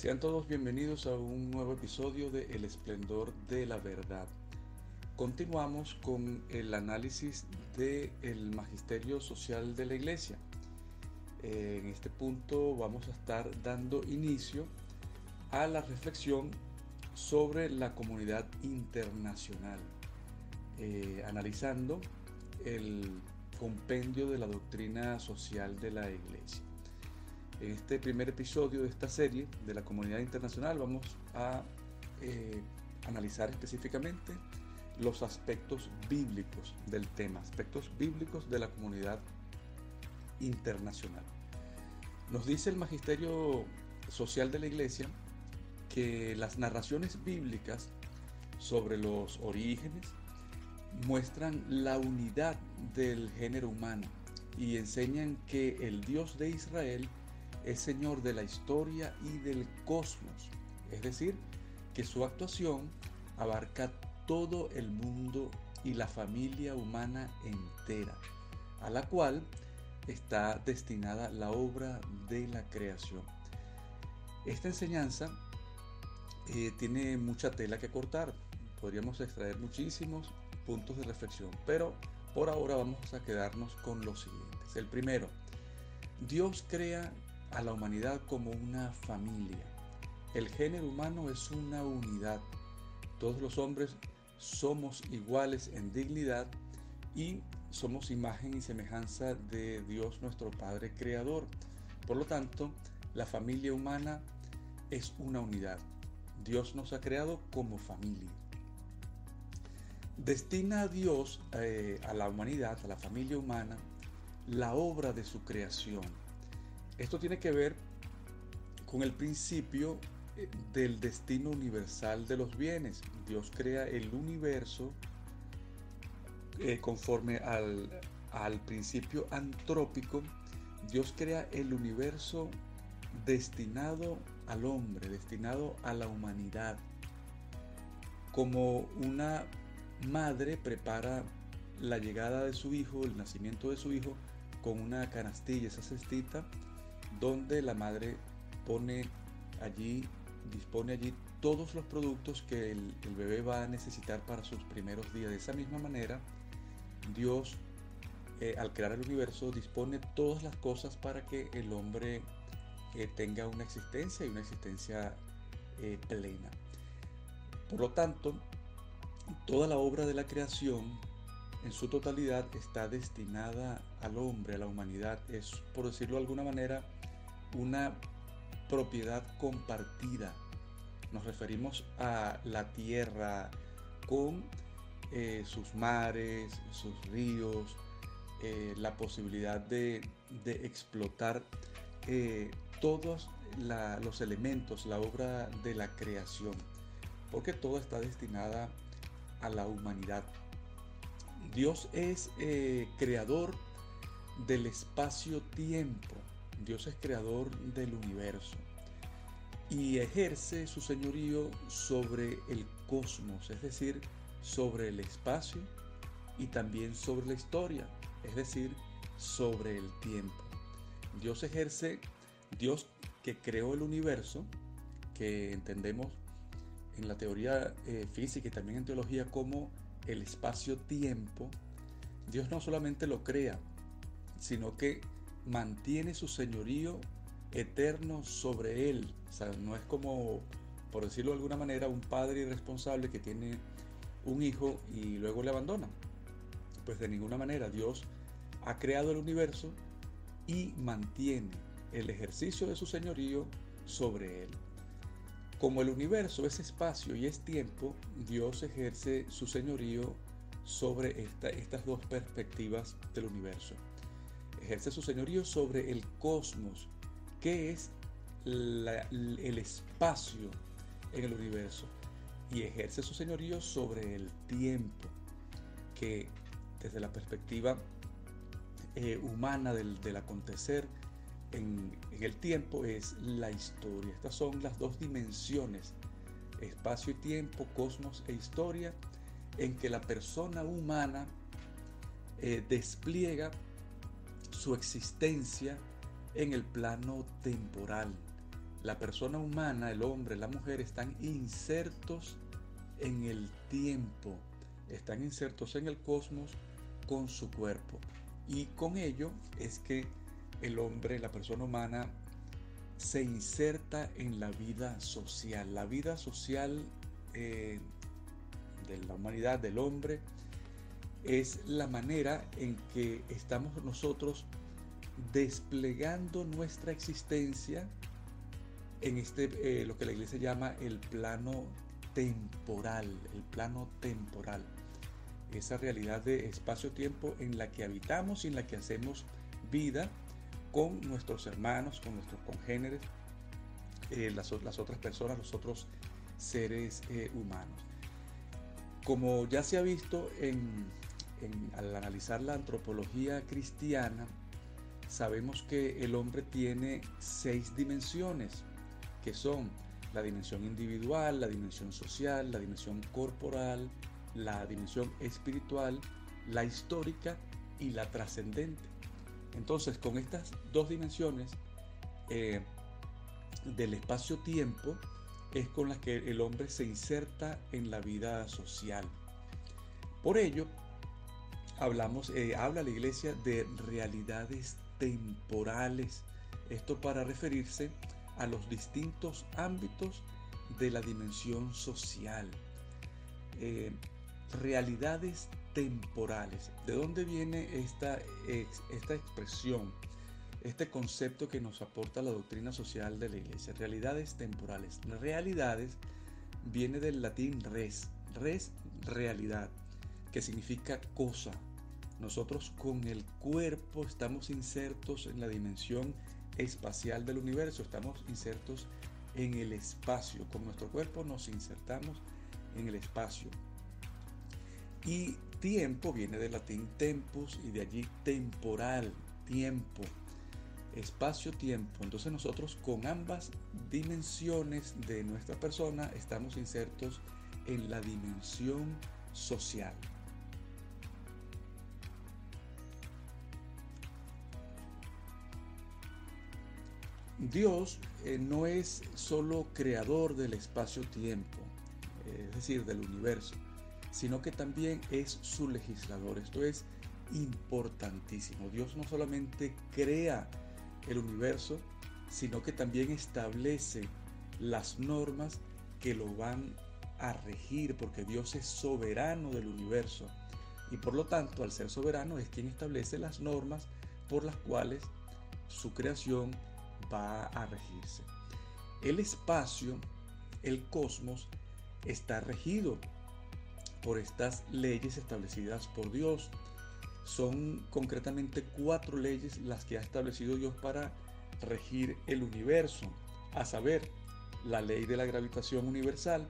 Sean todos bienvenidos a un nuevo episodio de El esplendor de la verdad. Continuamos con el análisis del el magisterio social de la iglesia. En este punto vamos a estar dando inicio a la reflexión sobre la comunidad internacional, eh, analizando el compendio de la doctrina social de la iglesia. En este primer episodio de esta serie de la comunidad internacional vamos a eh, analizar específicamente los aspectos bíblicos del tema, aspectos bíblicos de la comunidad internacional. Nos dice el Magisterio Social de la Iglesia que las narraciones bíblicas sobre los orígenes muestran la unidad del género humano y enseñan que el Dios de Israel es Señor de la historia y del cosmos, es decir, que su actuación abarca todo el mundo y la familia humana entera, a la cual está destinada la obra de la creación. Esta enseñanza eh, tiene mucha tela que cortar, podríamos extraer muchísimos puntos de reflexión, pero por ahora vamos a quedarnos con los siguientes. El primero, Dios crea a la humanidad como una familia. El género humano es una unidad. Todos los hombres somos iguales en dignidad y somos imagen y semejanza de Dios nuestro Padre Creador. Por lo tanto, la familia humana es una unidad. Dios nos ha creado como familia. Destina a Dios, eh, a la humanidad, a la familia humana, la obra de su creación esto tiene que ver con el principio eh, del destino universal de los bienes. Dios crea el universo eh, conforme al, al principio antrópico. Dios crea el universo destinado al hombre, destinado a la humanidad. Como una madre prepara la llegada de su hijo, el nacimiento de su hijo, con una canastilla, esa cestita, donde la madre pone allí, dispone allí todos los productos que el, bebé va a necesitar para sus primeros días. De esa misma manera, Dios, eh, al crear el universo, dispone todas las cosas para que el hombre eh, tenga una existencia y una existencia eh, plena. Por lo tanto, toda la obra de la creación en su totalidad está destinada al hombre, a la humanidad. Es, por decirlo de alguna manera, una propiedad compartida. Nos referimos a la tierra con eh, sus mares, sus ríos, eh, la posibilidad de, explotar eh, todos los elementos, la obra de la creación, porque todo está destinada a la humanidad. Dios es creador del espacio-tiempo Dios es creador del universo y ejerce su señorío sobre el cosmos, es decir, sobre el espacio y también sobre la historia, es decir, sobre el tiempo. Dios ejerce, Dios que creó el universo, que entendemos en la teoría eh, física y también en teología como el espacio-tiempo, Dios no solamente lo crea, sino que mantiene su señorío eterno sobre él. O sea, no es como, por decirlo de alguna manera, un padre irresponsable que tiene un hijo y luego le abandona. Pues de ninguna manera Dios ha creado el universo y mantiene el ejercicio de su señorío sobre él. Como el universo es espacio y es tiempo, Dios ejerce su señorío sobre estas dos perspectivas del universo ejerce su señorío sobre el cosmos, que es el espacio en el universo, y ejerce su señorío sobre el tiempo, que desde la perspectiva eh, humana del, acontecer en, el tiempo es la historia. Estas son las dos dimensiones, espacio y tiempo, cosmos e historia, en que la persona humana eh, despliega su existencia en el plano temporal, la persona humana, el hombre, la mujer, están insertos en el tiempo, están insertos en el cosmos con su cuerpo. Y con ello es que el hombre, la persona humana, se inserta en la vida social. La vida social eh, de la humanidad, del hombre, es la manera en que estamos nosotros desplegando nuestra existencia en este, eh, lo que la iglesia llama el plano temporal, el plano temporal. Esa realidad de espacio-tiempo en la que habitamos y en la que hacemos vida con nuestros hermanos, con nuestros congéneres, eh, las, otras personas, los otros seres eh, humanos. Como ya se ha visto al analizar la antropología cristiana, sabemos que el hombre tiene seis dimensiones, que son la dimensión individual, la dimensión social, la dimensión corporal, la dimensión espiritual, la histórica y la trascendente. Entonces, con estas dos dimensiones eh, del espacio-tiempo es con las que el hombre se inserta en la vida social. Por ello, hablamos, eh, habla la iglesia de realidades temporales. Esto para referirse a los distintos ámbitos de la dimensión social. Eh, realidades temporales. ¿De dónde viene esta, esta expresión? Este concepto que nos aporta la doctrina social de la iglesia. Realidades temporales. Realidades viene del latín res. Res, realidad, que significa cosa. Nosotros con el cuerpo estamos insertos en la dimensión espacial del universo, estamos insertos en el espacio. Con nuestro cuerpo nos insertamos en el espacio. Y tiempo viene del latín tempus y de allí temporal, tiempo, espacio-tiempo. Entonces nosotros con ambas dimensiones de nuestra persona estamos insertos en la dimensión social. Dios eh, no es solo creador del espacio-tiempo, es decir, del universo sino que también es su legislador. Esto es importantísimo. Dios no solamente crea el universo, sino que también establece las normas que lo van a regir, porque Dios es soberano del universo. Y por lo tanto, al ser soberano, es quien establece las normas por las cuales su creación va a regirse. El espacio, el cosmos, está regido por estas leyes establecidas por Dios. Son concretamente cuatro leyes las que ha establecido Dios para regir el universo, a saber, la ley de la gravitación universal,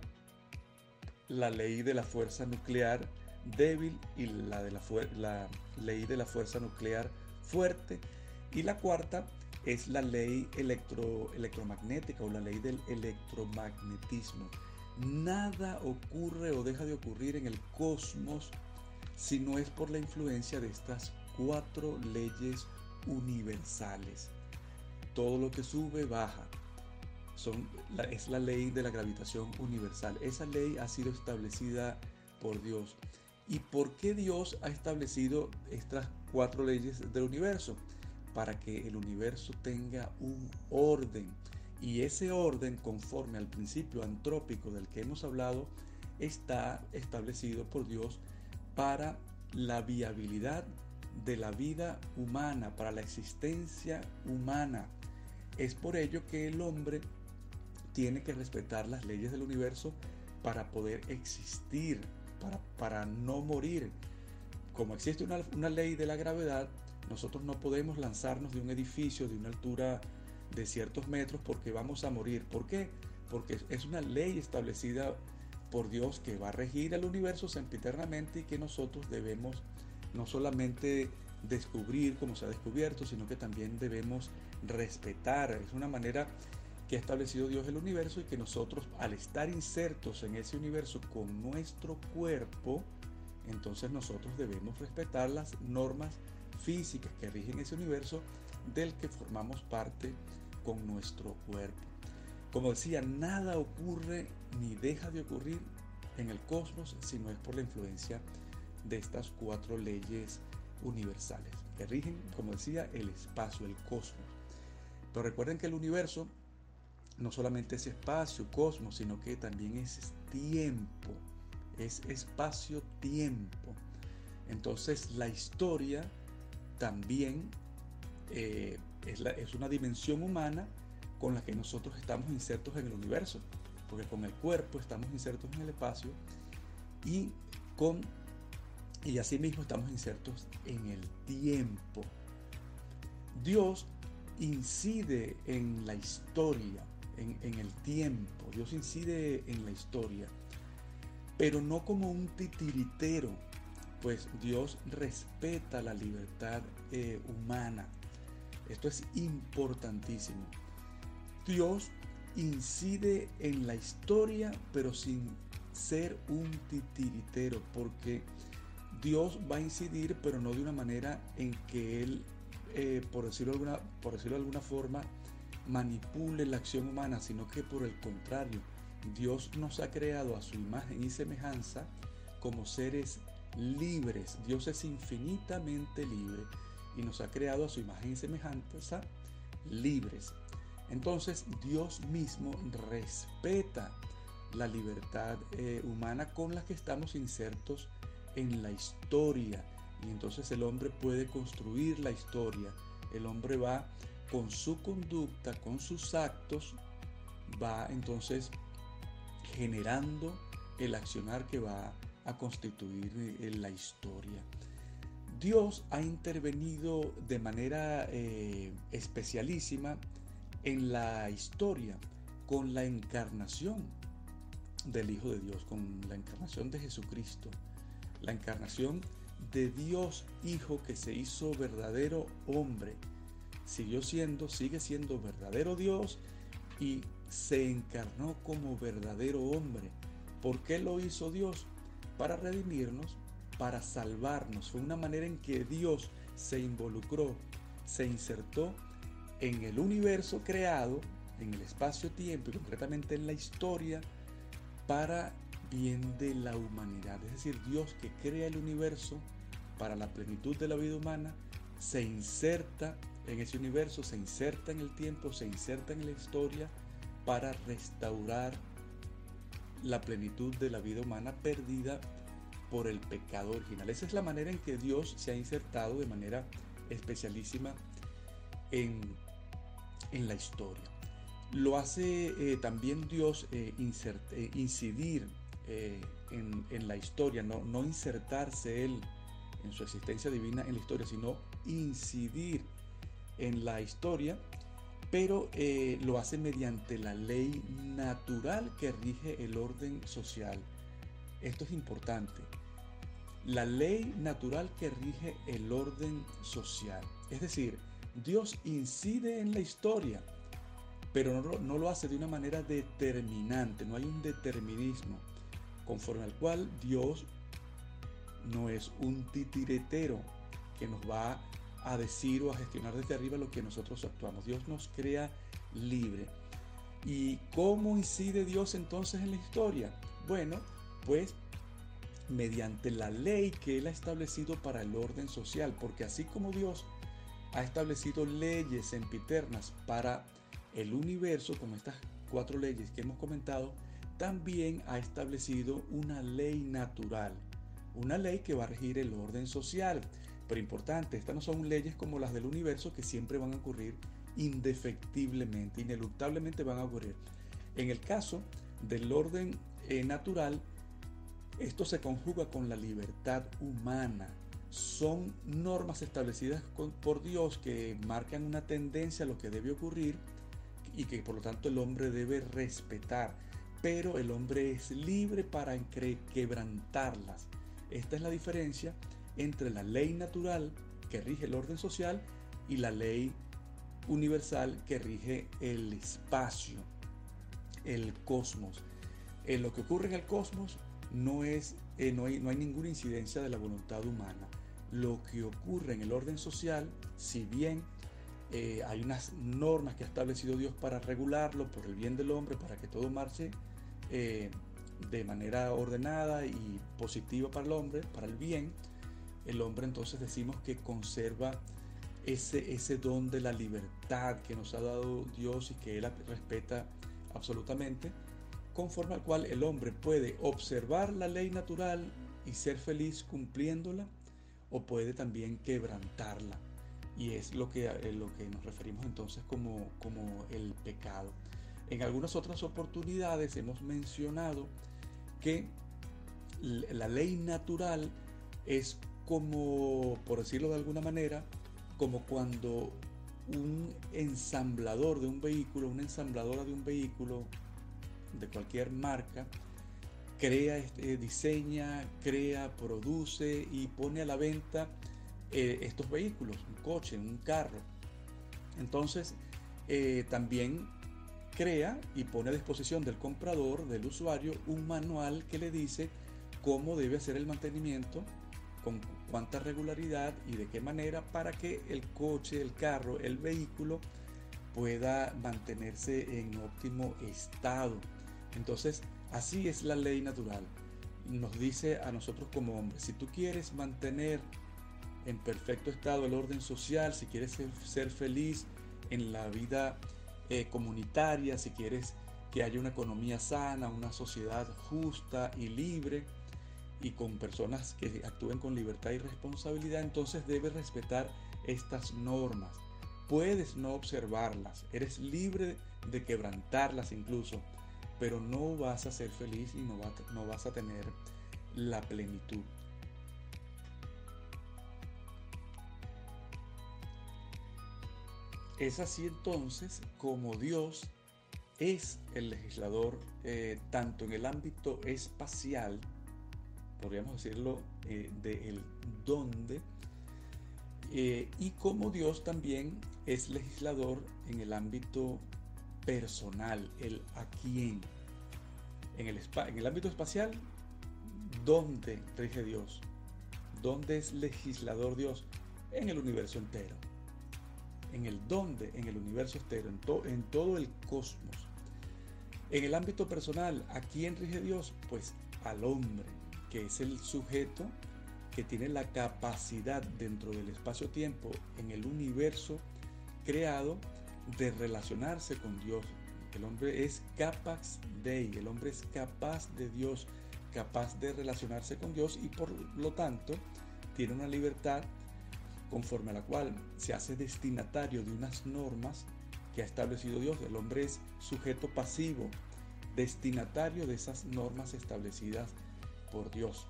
la ley de la fuerza nuclear débil y la, de la, la ley de la fuerza nuclear fuerte. Y la cuarta es la ley electro, electromagnética o la ley del electromagnetismo. Nada ocurre o deja de ocurrir en el cosmos si no es por la influencia de estas cuatro leyes universales. Todo lo que sube, baja. Son, es la ley de la gravitación universal. Esa ley ha sido establecida por Dios. ¿Y por qué Dios ha establecido estas cuatro leyes del universo? Para que el universo tenga un orden y ese orden, conforme al principio antrópico del que hemos hablado, está establecido por Dios para la viabilidad de la vida humana, para la existencia humana. Es por ello que el hombre tiene que respetar las leyes del universo para poder existir, para, para no morir. Como existe una, una ley de la gravedad, nosotros no podemos lanzarnos de un edificio de una altura de ciertos metros porque vamos a morir. ¿Por qué? Porque es una ley establecida por Dios que va a regir el universo sempiternamente y que nosotros debemos no solamente descubrir como se ha descubierto, sino que también debemos respetar. Es una manera que ha establecido Dios el universo y que nosotros al estar insertos en ese universo con nuestro cuerpo, entonces nosotros debemos respetar las normas físicas que rigen ese universo del que formamos parte con nuestro cuerpo. Como decía, nada ocurre ni deja de ocurrir en el cosmos si no es por la influencia de estas cuatro leyes universales que rigen, como decía, el espacio, el cosmos. Pero recuerden que el universo no solamente es espacio, cosmos, sino que también es tiempo, es espacio-tiempo. Entonces la historia también eh, es, una dimensión humana con la que nosotros estamos insertos en el universo, porque con el cuerpo estamos insertos en el espacio y con y asimismo estamos insertos en el tiempo. Dios incide en la historia, en, el tiempo, Dios incide en la historia, pero no como un titiritero, pues Dios respeta la libertad eh, humana. Esto es importantísimo. Dios incide en la historia, pero sin ser un titiritero, porque Dios va a incidir, pero no de una manera en que Él, eh, por, decirlo alguna, por decirlo de alguna forma, manipule la acción humana, sino que por el contrario, Dios nos ha creado a su imagen y semejanza como seres libres. Dios es infinitamente libre y nos ha creado a su imagen y semejanza libres. Entonces Dios mismo respeta la libertad eh, humana con la que estamos insertos en la historia. Y entonces el hombre puede construir la historia. El hombre va con su conducta, con sus actos, va entonces generando el accionar que va a constituir eh, la historia. Dios ha intervenido de manera eh, especialísima en la historia con la encarnación del Hijo de Dios, con la encarnación de Jesucristo, la encarnación de Dios Hijo que se hizo verdadero hombre siguió siendo, sigue siendo verdadero Dios y se encarnó como verdadero hombre. ¿Por qué lo hizo Dios? Para redimirnos, para salvarnos. Fue una manera en que Dios se involucró, se insertó en el universo creado, en el espacio-tiempo y concretamente en la historia, para bien de la humanidad. Es decir, Dios que crea el universo para la plenitud de la vida humana, se inserta en ese universo, se inserta en el tiempo, se inserta en la historia para restaurar la plenitud de la vida humana perdida por el pecado original. Esa es la manera en que Dios se ha insertado de manera especialísima en, en la historia. Lo hace eh, también Dios eh, eh, incidir en, en, la historia, no, no insertarse Él en su existencia divina en la historia, sino incidir en la historia, pero eh, lo hace mediante la ley natural que rige el orden social. Esto es importante. La ley natural que rige el orden social. Es decir, Dios incide en la historia, pero no, no, lo hace de una manera determinante, no hay un determinismo, conforme al cual Dios no es un titiretero que nos va a decir o a gestionar desde arriba lo que nosotros actuamos. Dios nos crea libre. ¿Y cómo incide Dios entonces en la historia? Bueno, pues mediante la ley que Él ha establecido para el orden social, porque así como Dios ha establecido leyes sempiternas para el universo, como estas cuatro leyes que hemos comentado, también ha establecido una ley natural, una ley que va a regir el orden social. Pero importante, estas no son leyes como las del universo que siempre van a ocurrir indefectiblemente, ineluctablemente van a ocurrir. En el caso del orden eh, natural, esto se conjuga con la libertad humana. Son normas establecidas por Dios que marcan una tendencia a lo que debe ocurrir y que por lo tanto el hombre debe respetar. Pero el hombre es libre para quebrantarlas. Esta es la diferencia entre la ley natural que rige el orden social y la ley universal que rige el espacio, el cosmos. En lo que ocurre en el cosmos no, es, eh, no, hay, no hay ninguna incidencia de la voluntad humana. Lo que ocurre en el orden social, si bien eh, hay unas normas que ha establecido Dios para regularlo, por el bien del hombre, para que todo marche eh, de manera ordenada y positiva para el hombre, para el bien, el hombre entonces decimos que conserva ese, ese don de la libertad que nos ha dado Dios y que Él respeta absolutamente, conforme al cual el hombre puede observar la ley natural y ser feliz cumpliéndola, o puede también quebrantarla. Y es lo que, eh, lo que nos referimos entonces como, como el pecado. En algunas otras oportunidades hemos mencionado que la ley natural es como, por decirlo de alguna manera, como cuando un ensamblador de un vehículo, una ensambladora de un vehículo de cualquier marca, crea, este, diseña, crea, produce y pone a la venta eh, estos vehículos, un coche, un carro. Entonces, eh, también crea y pone a disposición del comprador, del usuario, un manual que le dice cómo debe hacer el mantenimiento, con cuánta regularidad y de qué manera para que el coche, el carro, el vehículo pueda mantenerse en óptimo estado. Entonces, así es la ley natural. Nos dice a nosotros como hombres, si tú quieres mantener en perfecto estado el orden social, si quieres ser, feliz en la vida eh, comunitaria, si quieres que haya una economía sana, una sociedad justa y libre y con personas que actúen con libertad y responsabilidad, entonces debes respetar estas normas. Puedes no observarlas, eres libre de quebrantarlas incluso, pero no vas a ser feliz y no, no vas a tener la plenitud. Es así entonces como Dios es el legislador eh, tanto en el ámbito espacial, podríamos decirlo, eh, del dónde, eh, y como Dios también es legislador en el ámbito personal, el a quién. En el, en el ámbito espacial, ¿dónde rige Dios? ¿Dónde es legislador Dios? En el universo entero en el dónde, en el universo entero, en, en todo el cosmos. En el ámbito personal, ¿a quién rige Dios? Pues al hombre, que es el sujeto que tiene la capacidad dentro del espacio-tiempo, en el universo creado, de relacionarse con Dios. El hombre es capaz de, el hombre es capaz de Dios, capaz de relacionarse con Dios y por lo tanto tiene una libertad conforme a la cual se hace destinatario de unas normas que ha establecido Dios. El hombre es sujeto pasivo, destinatario de esas normas establecidas por Dios.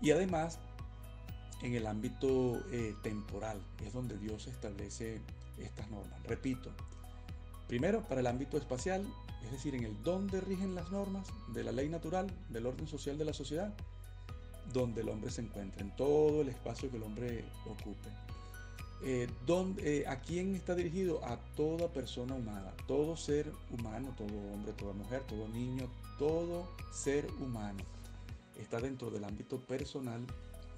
Y además, en el ámbito eh, temporal, es donde Dios establece estas normas. Repito, primero para el ámbito espacial, es decir, en el donde rigen las normas de la ley natural, del orden social de la sociedad, donde el hombre se encuentra, en todo el espacio que el hombre ocupe. Eh, donde, eh, ¿A quién está dirigido? A toda persona humana, todo ser humano, todo hombre, toda mujer, todo niño, todo ser humano está dentro del ámbito personal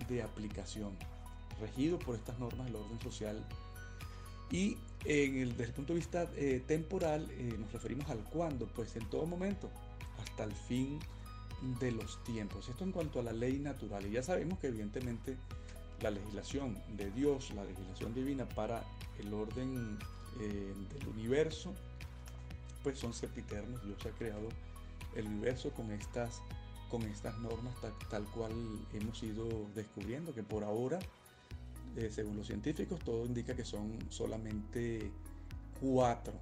de aplicación, regido por estas normas del orden social. Y en el, desde el punto de vista eh, temporal nos referimos al cuándo, pues en todo momento, hasta el fin de los tiempos. Esto en cuanto a la ley natural. Y ya sabemos que evidentemente la legislación de Dios, la legislación divina para el orden eh, del universo, pues son sepiternos. Dios ha creado el universo con estas, con estas normas tal, cual hemos ido descubriendo, que por ahora, eh, según los científicos, todo indica que son solamente cuatro.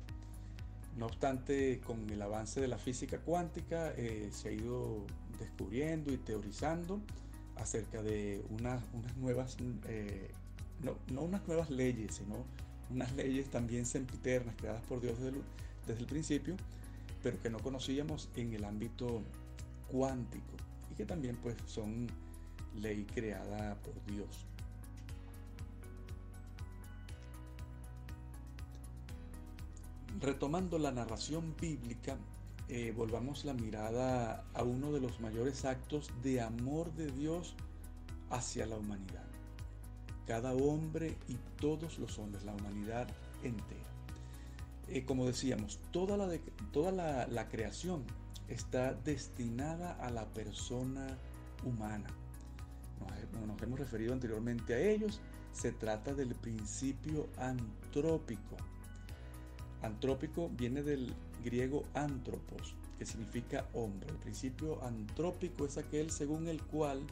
No obstante, con el avance de la física cuántica eh, se ha ido descubriendo y teorizando acerca de unas, unas nuevas, eh, no, unas nuevas leyes, sino unas leyes también sempiternas creadas por Dios desde el, desde el principio, pero que no conocíamos en el ámbito cuántico y que también pues son ley creada por Dios. Retomando la narración bíblica, eh, volvamos la mirada a uno de los mayores actos de amor de Dios hacia la humanidad. Cada hombre y todos los hombres, la humanidad entera. Eh, como decíamos, toda, la, toda la, creación está destinada a la persona humana. Nos, hemos referido anteriormente a ellos. Se trata del principio antrópico. Antrópico viene del griego antropos, que significa hombre. El principio antrópico es aquel según el cual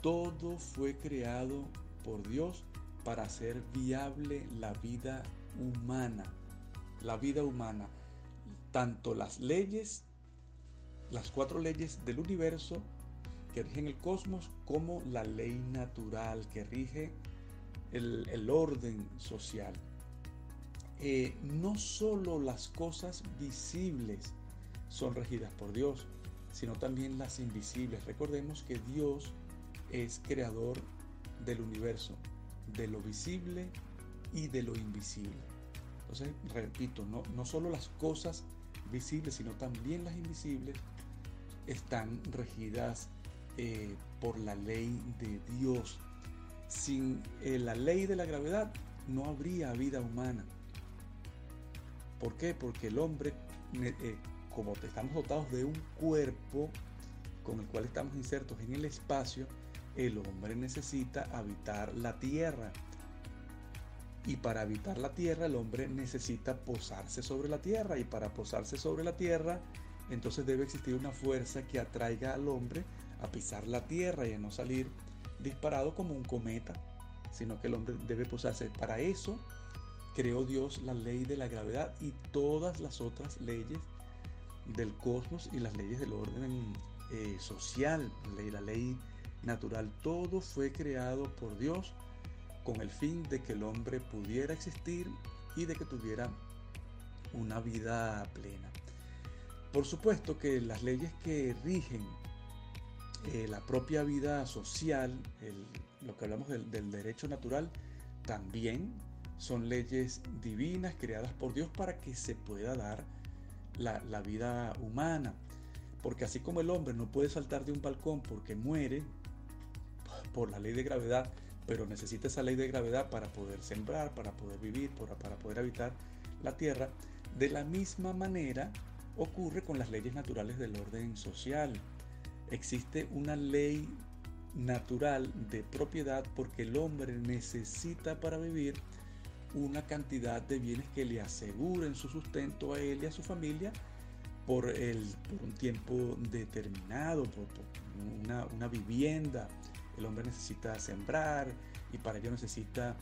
todo fue creado por Dios para hacer viable la vida humana. La vida humana. Tanto las leyes, las cuatro leyes del universo que rigen el cosmos, como la ley natural que rige el, orden social. Eh, no solo las cosas visibles son regidas por Dios, sino también las invisibles. Recordemos que Dios es creador del universo, de lo visible y de lo invisible. Entonces, repito, no, no solo las cosas visibles, sino también las invisibles están regidas eh, por la ley de Dios. Sin eh, la ley de la gravedad no habría vida humana. ¿Por qué? Porque el hombre, eh, como estamos dotados de un cuerpo con el cual estamos insertos en el espacio, el hombre necesita habitar la tierra. Y para habitar la tierra el hombre necesita posarse sobre la tierra. Y para posarse sobre la tierra, entonces debe existir una fuerza que atraiga al hombre a pisar la tierra y a no salir disparado como un cometa, sino que el hombre debe posarse. Para eso creó Dios la ley de la gravedad y todas las otras leyes del cosmos y las leyes del orden eh, social, la ley natural. Todo fue creado por Dios con el fin de que el hombre pudiera existir y de que tuviera una vida plena. Por supuesto que las leyes que rigen eh, la propia vida social, lo que hablamos del, derecho natural, también son leyes divinas creadas por Dios para que se pueda dar la, vida humana. Porque así como el hombre no puede saltar de un balcón porque muere, por la ley de gravedad, pero necesita esa ley de gravedad para poder sembrar, para poder vivir, para poder habitar la tierra. De la misma manera ocurre con las leyes naturales del orden social. Existe una ley natural de propiedad porque el hombre necesita para vivir una cantidad de bienes que le aseguren su sustento a él y a su familia por, el, por un tiempo determinado, por, una, una, vivienda, el hombre necesita sembrar y para ello necesita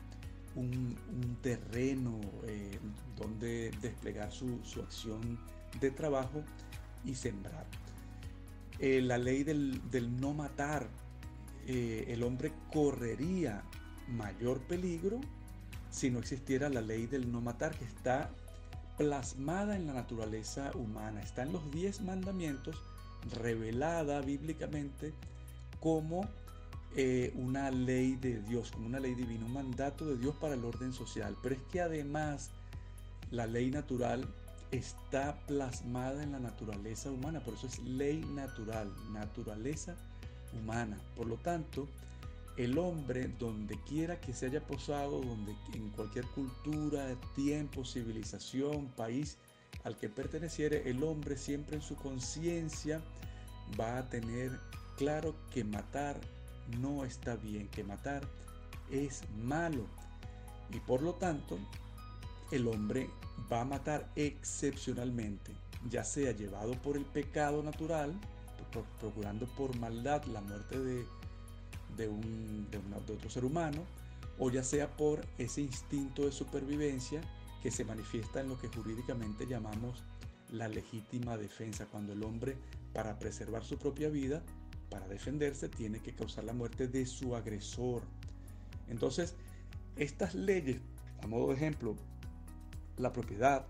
un, terreno eh, donde desplegar su, acción de trabajo y sembrar. Eh, la ley del, no matar, eh, el hombre correría mayor peligro si no existiera la ley del no matar que está plasmada en la naturaleza humana, está en los diez mandamientos, revelada bíblicamente como eh, una ley de Dios, como una ley divina, un mandato de Dios para el orden social. Pero es que además la ley natural está plasmada en la naturaleza humana, por eso es ley natural, naturaleza humana. Por lo tanto, el hombre, donde quiera que se haya posado, donde en cualquier cultura, tiempo, civilización, país al que perteneciere, el hombre siempre en su conciencia va a tener claro que matar no está bien, que matar es malo. Y por lo tanto, el hombre va a matar excepcionalmente, ya sea llevado por el pecado natural, procurando por maldad la muerte de, de, un, de, otro ser humano, o ya sea por ese instinto de supervivencia que se manifiesta en lo que jurídicamente llamamos la legítima defensa, cuando el hombre, para preservar su propia vida, para defenderse tiene que causar la muerte de su agresor. Entonces, estas leyes, a modo de ejemplo, la propiedad,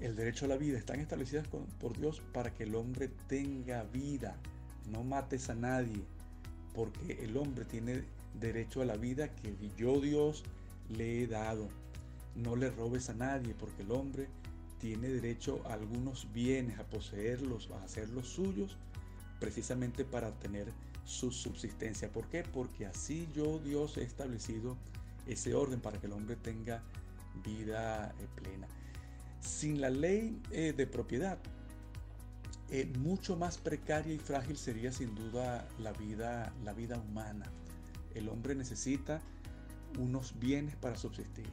el derecho a la vida, están establecidas por Dios para que el hombre tenga vida. No mates a nadie, porque el hombre tiene derecho a la vida que yo Dios le he dado. No le robes a nadie, porque el hombre tiene derecho a algunos bienes, a poseerlos, a hacerlos suyos precisamente para tener su subsistencia. ¿Por qué? Porque así yo, Dios, he establecido ese orden para que el hombre tenga vida eh, plena. Sin la ley eh, de propiedad, mucho más precaria y frágil sería sin duda la vida, la vida humana. El hombre necesita unos bienes para subsistir.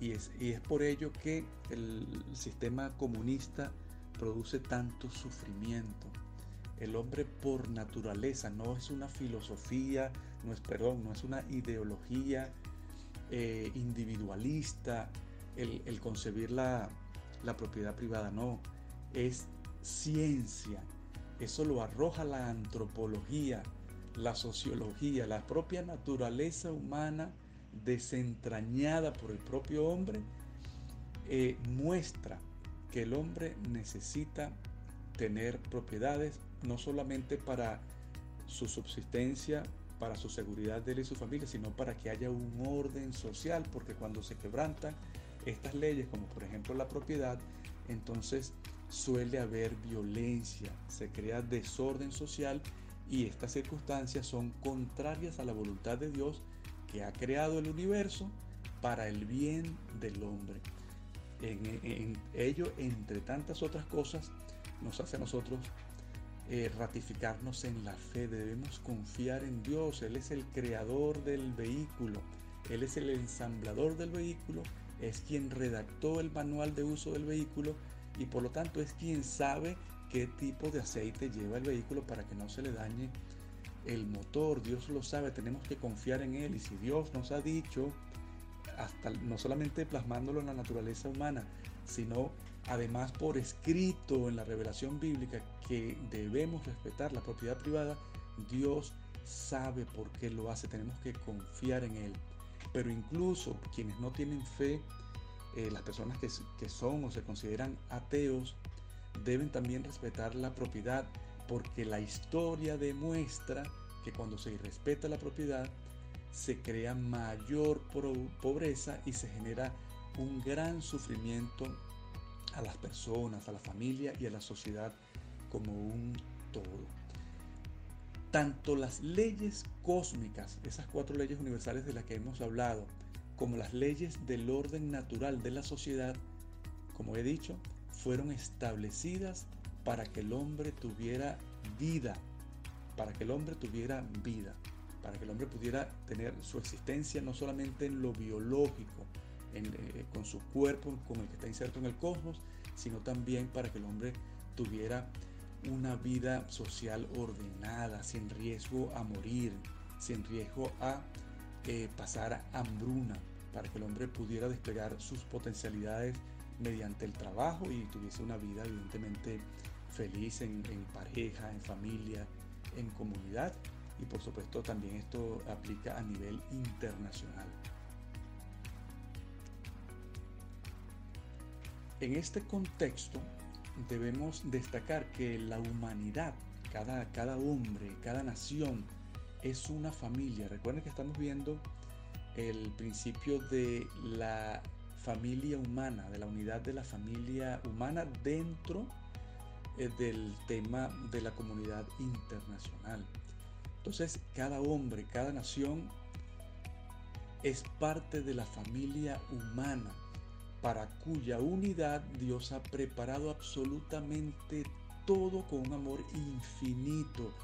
Y es, y es por ello que el sistema comunista produce tanto sufrimiento. El hombre por naturaleza no es una filosofía, no es, perdón, no es una ideología eh, individualista el, concebir la, propiedad privada, no, es ciencia. Eso lo arroja la antropología, la sociología, la propia naturaleza humana desentrañada por el propio hombre, eh, muestra que el hombre necesita tener propiedades no solamente para su subsistencia, para su seguridad de él y su familia, sino para que haya un orden social, porque cuando se quebrantan estas leyes, como por ejemplo la propiedad, entonces suele haber violencia, se crea desorden social y estas circunstancias son contrarias a la voluntad de Dios que ha creado el universo para el bien del hombre. En, ello, entre tantas otras cosas, nos hace a nosotros eh, ratificarnos en la fe. Debemos confiar en Dios. Él es el creador del vehículo. Él es el ensamblador del vehículo. Es quien redactó el manual de uso del vehículo y por lo tanto es quien sabe qué tipo de aceite lleva el vehículo para que no se le dañe el motor, Dios lo sabe, tenemos que confiar en Él. Y si Dios nos ha dicho, hasta no solamente plasmándolo en la naturaleza humana, sino además por escrito en la revelación bíblica que debemos respetar la propiedad privada, Dios sabe por qué lo hace, tenemos que confiar en Él. Pero incluso quienes no tienen fe, eh, las personas que, que son o se consideran ateos, deben también respetar la propiedad porque la historia demuestra que cuando se irrespeta la propiedad, se crea mayor pobreza y se genera un gran sufrimiento a las personas, a la familia y a la sociedad como un todo. Tanto las leyes cósmicas, esas cuatro leyes universales de las que hemos hablado, como las leyes del orden natural de la sociedad, como he dicho, fueron establecidas para que el hombre tuviera vida, para que el hombre tuviera vida, para que el hombre pudiera tener su existencia no solamente en lo biológico, eh, con su cuerpo, con el que está inserto en el cosmos, sino también para que el hombre tuviera una vida social ordenada, sin riesgo a morir, sin riesgo a eh, pasar hambruna, para que el hombre pudiera desplegar sus potencialidades mediante el trabajo y tuviese una vida evidentemente feliz en, pareja, en familia, en comunidad y por supuesto también esto aplica a nivel internacional. En este contexto debemos destacar que la humanidad, cada, cada hombre, cada nación es una familia. Recuerden que estamos viendo el principio de la familia humana, de la unidad de la familia humana dentro eh, del tema de la comunidad internacional. Entonces, cada hombre, cada nación es parte de la familia humana para cuya unidad Dios ha preparado absolutamente todo con un amor infinito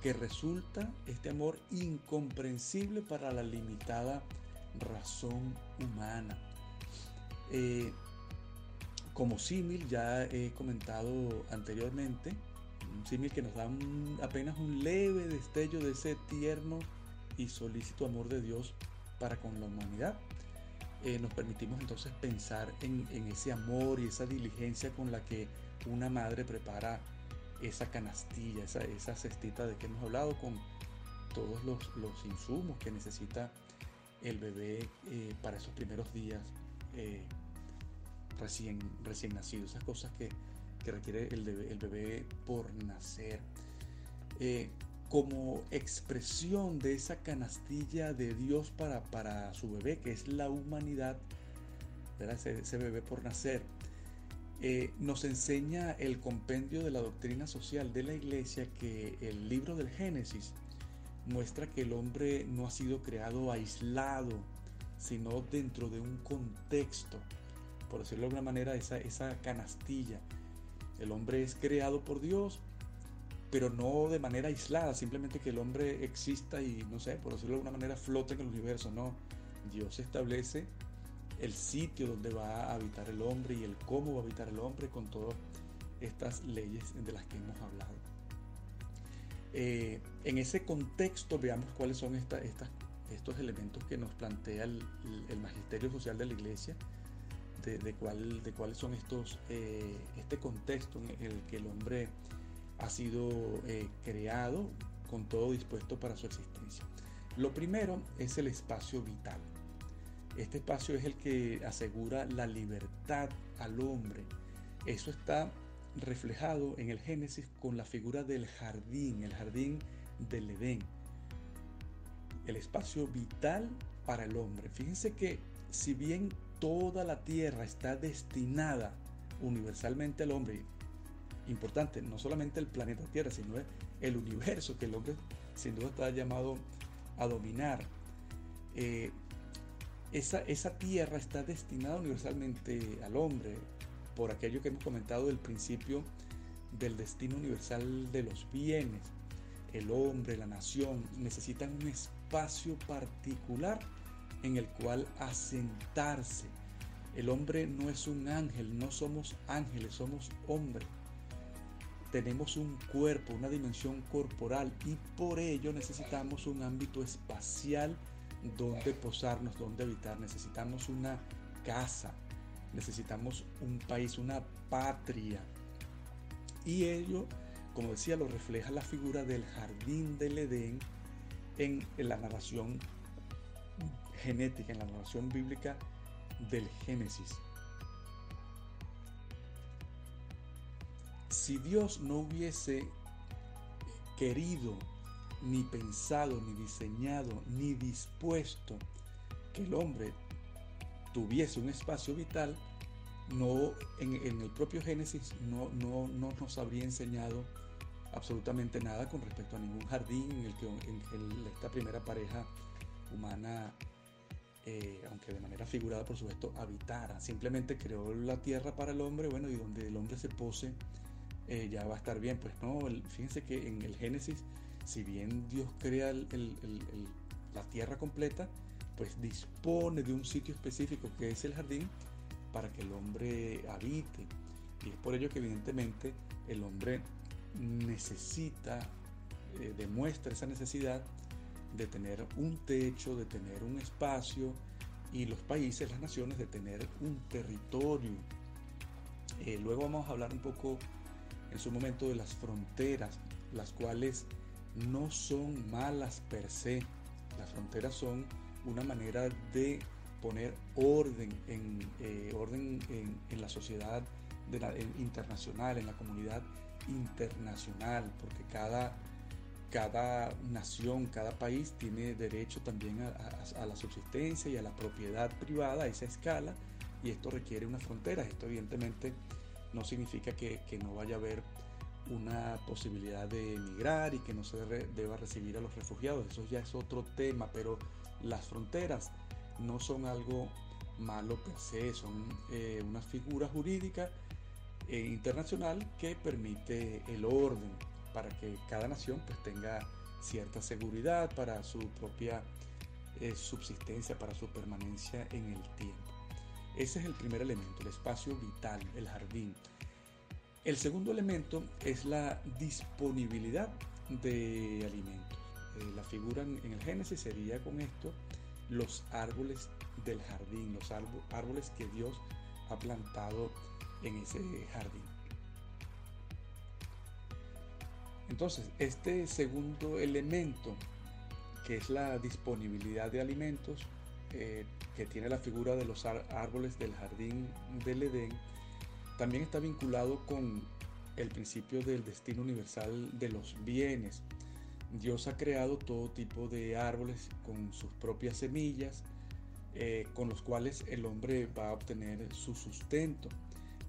que resulta este amor incomprensible para la limitada razón humana. Eh, como símil, ya he comentado anteriormente, un símil que nos da apenas un leve destello de ese tierno y solícito amor de Dios para con la humanidad. Eh, nos permitimos entonces pensar en, ese amor y esa diligencia con la que una madre prepara esa canastilla, esa, cestita de que hemos hablado con todos los, insumos que necesita el bebé eh, para esos primeros días eh, recién, nacido, esas cosas que, requiere el bebé, el bebé, por nacer. Como expresión de esa canastilla de Dios para, para su bebé, que es la humanidad, ese, bebé por nacer, eh, nos enseña el compendio de la doctrina social de la iglesia que el libro del Génesis muestra que el hombre no ha sido creado aislado, sino dentro de un contexto, por decirlo de alguna manera, esa, esa canastilla. El hombre es creado por Dios, pero no de manera aislada, simplemente que el hombre exista y, no sé, por decirlo de alguna manera, flote en el universo, no. Dios establece el sitio donde va a habitar el hombre y el cómo va a habitar el hombre con todas estas leyes de las que hemos hablado. Eh, en ese contexto veamos cuáles son estas, estos elementos que nos plantea el, magisterio social de la iglesia, de, cuál, de cuáles son estos, eh, este contexto en el que el hombre ha sido eh, creado con todo dispuesto para su existencia. Lo primero es el espacio vital. Este espacio es el que asegura la libertad al hombre. Eso está reflejado en el Génesis con la figura del jardín, el jardín del Edén. El espacio vital para el hombre. Fíjense que si bien toda la tierra está destinada universalmente al hombre, importante, no solamente el planeta Tierra, sino el universo que el hombre sin duda está llamado a dominar. Eh, esa, esa tierra está destinada universalmente al hombre, por aquello que hemos comentado del principio del destino universal de los bienes. El hombre, la nación necesitan un espacio particular en el cual asentarse. El hombre no es un ángel, no somos ángeles, somos hombres. Tenemos un cuerpo, una dimensión corporal y por ello necesitamos un ámbito espacial donde posarnos, donde habitar. Necesitamos una casa, necesitamos un país, una patria. Y ello, como decía, lo refleja la figura del jardín del Edén en, la narración genética, en la narración bíblica del Génesis. Si Dios no hubiese querido ni pensado, ni diseñado, ni dispuesto que el hombre tuviese un espacio vital, no, en, el propio Génesis no, no, no, nos habría enseñado absolutamente nada con respecto a ningún jardín en el que en esta primera pareja humana, eh, aunque de manera figurada por supuesto, habitara. Simplemente creó la tierra para el hombre, bueno, y donde el hombre se pose eh, ya va a estar bien. Pues no, fíjense que en el Génesis si bien Dios crea la tierra completa, pues dispone de un sitio específico que es el jardín para que el hombre habite. Y es por ello que evidentemente el hombre necesita, eh, demuestra esa necesidad de tener un techo, de tener un espacio y los países, las naciones, de tener un territorio. Eh, luego vamos a hablar un poco en su momento de las fronteras, las cuales no son malas per se. Las fronteras son una manera de poner orden en, eh, orden en, la sociedad internacional, en la comunidad internacional, porque cada, cada nación, cada país tiene derecho también a, la subsistencia y a la propiedad privada a esa escala, y esto requiere unas fronteras. Esto evidentemente no significa que, que no vaya a haber una posibilidad de emigrar y que no se deba recibir a los refugiados. Eso ya es otro tema, pero las fronteras no son algo malo per se, son eh, una figura jurídica e internacional que permite el orden para que cada nación pues tenga cierta seguridad para su propia eh, subsistencia, para su permanencia en el tiempo. Ese es el primer elemento, el espacio vital, el jardín. El segundo elemento es la disponibilidad de alimentos. Eh, la figura en, el Génesis sería con esto los árboles del jardín, los árboles que Dios ha plantado en ese jardín. Entonces, este segundo elemento, que es la disponibilidad de alimentos, eh, que tiene la figura de los árboles del jardín del Edén, también está vinculado con el principio del destino universal de los bienes. Dios ha creado todo tipo de árboles con sus propias semillas, eh, con los cuales el hombre va a obtener su sustento.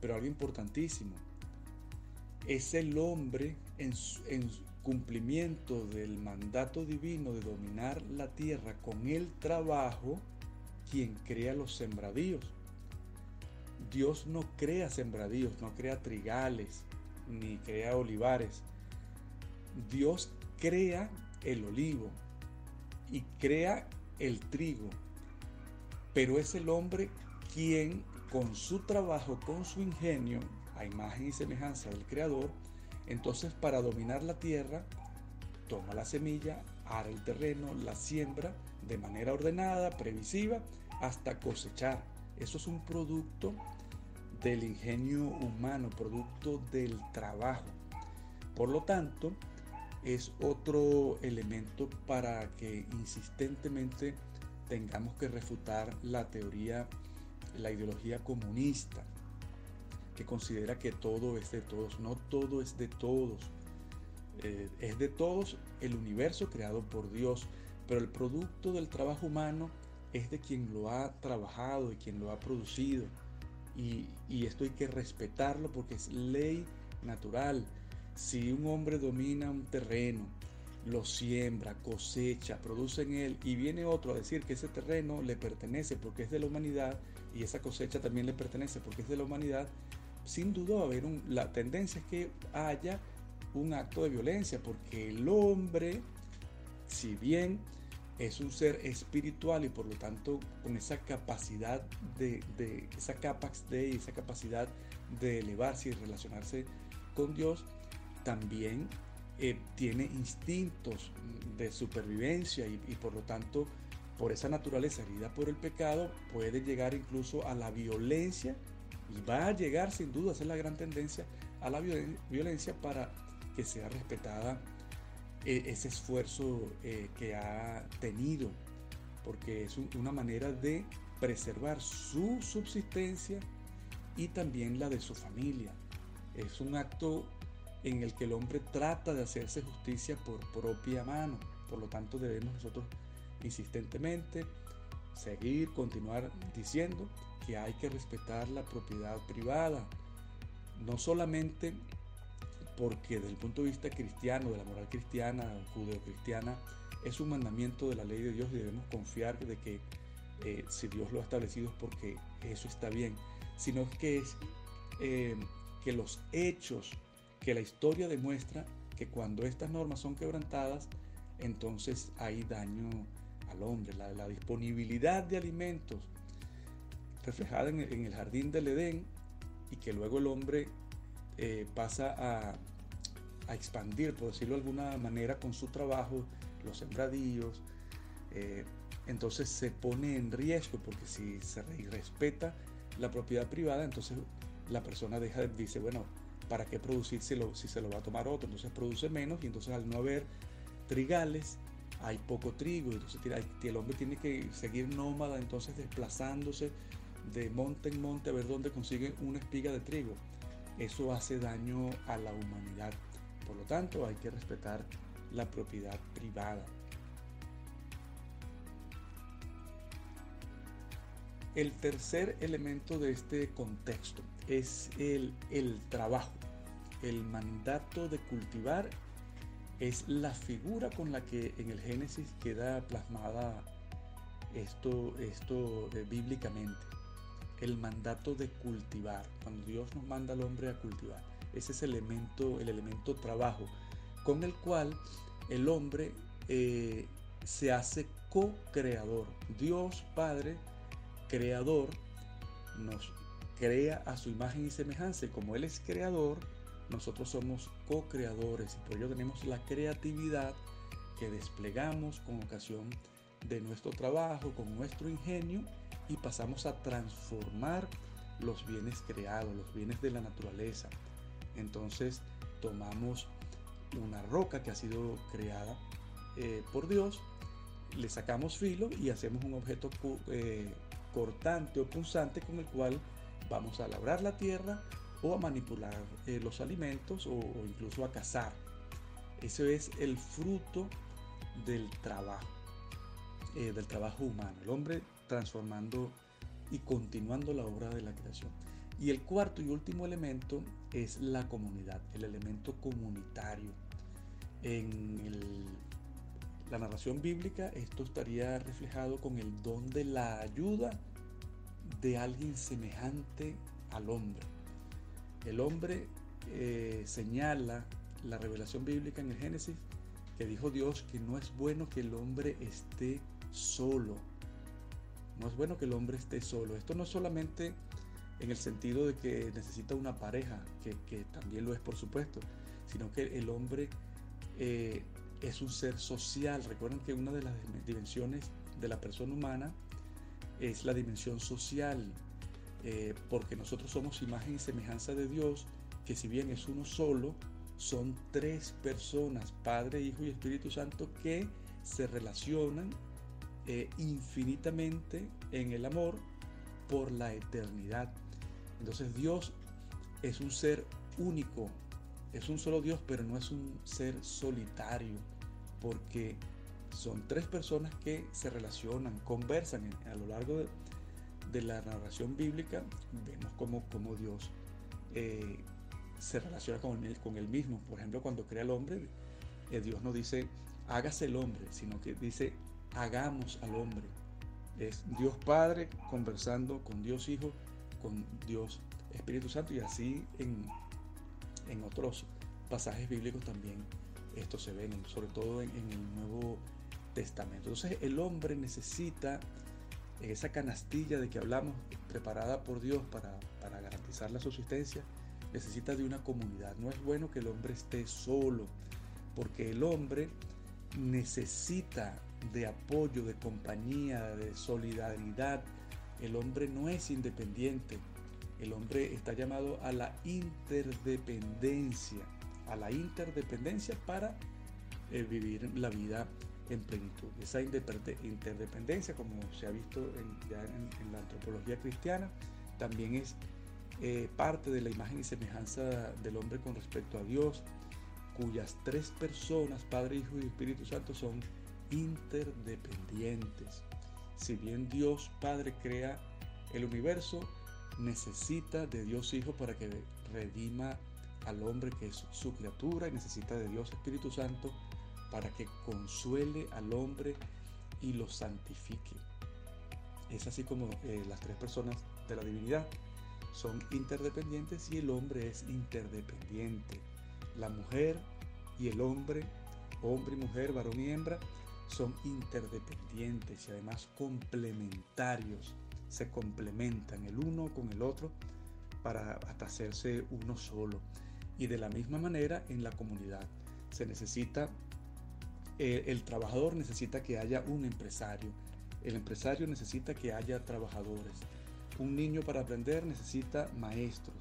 Pero algo importantísimo, es el hombre en, en cumplimiento del mandato divino de dominar la tierra con el trabajo, quien crea los sembradíos. Dios no crea sembradíos, no crea trigales, ni crea olivares. Dios crea el olivo y crea el trigo, pero es el hombre quien con su trabajo, con su ingenio, a imagen y semejanza del Creador, entonces para dominar la tierra, toma la semilla, ara el terreno, la siembra de manera ordenada, previsiva, hasta cosechar. Eso es un producto del ingenio humano, producto del trabajo. Por lo tanto, es otro elemento para que insistentemente tengamos que refutar la teoría, la ideología comunista, que considera que todo es de todos. No todo es de todos. Eh, es de todos el universo creado por Dios, pero el producto del trabajo humano es de quien lo ha trabajado, de quien lo ha producido. Y, y esto hay que respetarlo porque es ley natural si un hombre domina un terreno, lo siembra, cosecha, produce en él y viene otro a decir que ese terreno le pertenece porque es de la humanidad y esa cosecha también le pertenece porque es de la humanidad, sin duda haber la tendencia es que haya un acto de violencia porque el hombre, si bien es un ser espiritual y por lo tanto con esa capacidad de, esa capax de esa capacidad de elevarse y relacionarse con Dios, también eh, tiene instintos de supervivencia y, por lo tanto por esa naturaleza herida por el pecado puede llegar incluso a la violencia y va a llegar sin duda, esa es la gran tendencia, a la violencia para que sea respetada eh, ese esfuerzo eh, que ha tenido, porque es una manera de preservar su subsistencia y también la de su familia. Es un acto en el que el hombre trata de hacerse justicia por propia mano. Por lo tanto, debemos nosotros insistentemente seguir, continuar diciendo que hay que respetar la propiedad privada. No solamente porque desde el punto de vista cristiano, de la moral cristiana, judeocristiana, es un mandamiento de la ley de Dios y debemos confiar de que eh, si Dios lo ha establecido es porque eso está bien, sino que es eh, que los hechos que la historia demuestra que cuando estas normas son quebrantadas, entonces hay daño al hombre. La, disponibilidad de alimentos reflejada en, el jardín del Edén y que luego el hombre eh, pasa a, expandir, por decirlo de alguna manera, con su trabajo, los sembradíos, eh, entonces se pone en riesgo porque si se respeta la propiedad privada, entonces la persona deja, dice, bueno, ¿para qué producírselo si se lo va a tomar otro? Entonces produce menos y entonces al no haber trigales hay poco trigo, entonces el hombre tiene que seguir nómada, entonces desplazándose de monte en monte a ver dónde consigue una espiga de trigo. Eso hace daño a la humanidad. Por lo tanto, hay que respetar la propiedad privada. El tercer elemento de este contexto es el, el trabajo. El mandato de cultivar es la figura con la que en el Génesis queda plasmada esto, esto eh, bíblicamente. El mandato de cultivar, cuando Dios nos manda al hombre a cultivar. Ese es el elemento, el elemento trabajo, con el cual el hombre eh, se hace co-creador. Dios Padre, creador, nos crea a su imagen y semejanza. Y como Él es creador, nosotros somos co-creadores y por ello tenemos la creatividad que desplegamos con ocasión de nuestro trabajo, con nuestro ingenio y pasamos a transformar los bienes creados, los bienes de la naturaleza. Entonces tomamos una roca que ha sido creada eh, por Dios, le sacamos filo y hacemos un objeto eh, cortante o punzante con el cual vamos a labrar la tierra o a manipular eh, los alimentos o, incluso a cazar. Ese es el fruto del trabajo, del trabajo humano, el hombre transformando y continuando la obra de la creación. Y el cuarto y último elemento es la comunidad, el elemento comunitario. En la narración bíblica, esto estaría reflejado con el don de la ayuda de alguien semejante al hombre. El hombre eh, señala la revelación bíblica en el Génesis que dijo Dios que no es bueno que el hombre esté solo. No es bueno que el hombre esté solo. Esto no es solamente en el sentido de que necesita una pareja, que, también lo es por supuesto, sino que el hombre eh, es un ser social. Recuerden que una de las dimensiones de la persona humana es la dimensión social, eh, porque nosotros somos imagen y semejanza de Dios, que si bien es uno solo, son tres personas, Padre, Hijo y Espíritu Santo, que se relacionan eh, infinitamente en el amor por la eternidad. Entonces Dios es un ser único, es un solo Dios, pero no es un ser solitario, porque son tres personas que se relacionan, conversan a lo largo de, la narración bíblica, vemos cómo, cómo Dios eh, se relaciona con él, con mismo. Por ejemplo, cuando crea el hombre, eh, Dios no dice hágase el hombre, sino que dice hagamos al hombre. Es Dios Padre conversando con Dios Hijo, con Dios Espíritu Santo y así en, en otros pasajes bíblicos también esto se ve, sobre todo en, el Nuevo Testamento. Entonces el hombre necesita esa canastilla de que hablamos, preparada por Dios para, para garantizar la subsistencia, necesita de una comunidad. No es bueno que el hombre esté solo, porque el hombre necesita de apoyo, de compañía, de solidaridad. El hombre no es independiente. El hombre está llamado a la interdependencia a la interdependencia para eh, vivir la vida en plenitud. Esa interdependencia, como se ha visto en, ya en, la antropología cristiana, también es eh, parte de la imagen y semejanza del hombre con respecto a Dios, cuyas tres personas, Padre, Hijo y Espíritu Santo, son interdependientes. Si bien Dios Padre crea el universo, necesita de Dios Hijo para que redima al hombre que es su criatura y necesita de Dios Espíritu Santo para que consuele al hombre y lo santifique. Es así como eh, las tres personas de la divinidad son interdependientes y el hombre es interdependiente. La mujer y el hombre, hombre y mujer, varón y hembra, son interdependientes y además complementarios. Se complementan el uno con el otro para hasta hacerse uno solo. Y de la misma manera en la comunidad se necesita, eh, el trabajador necesita que haya un empresario, el empresario necesita que haya trabajadores, un niño para aprender necesita maestros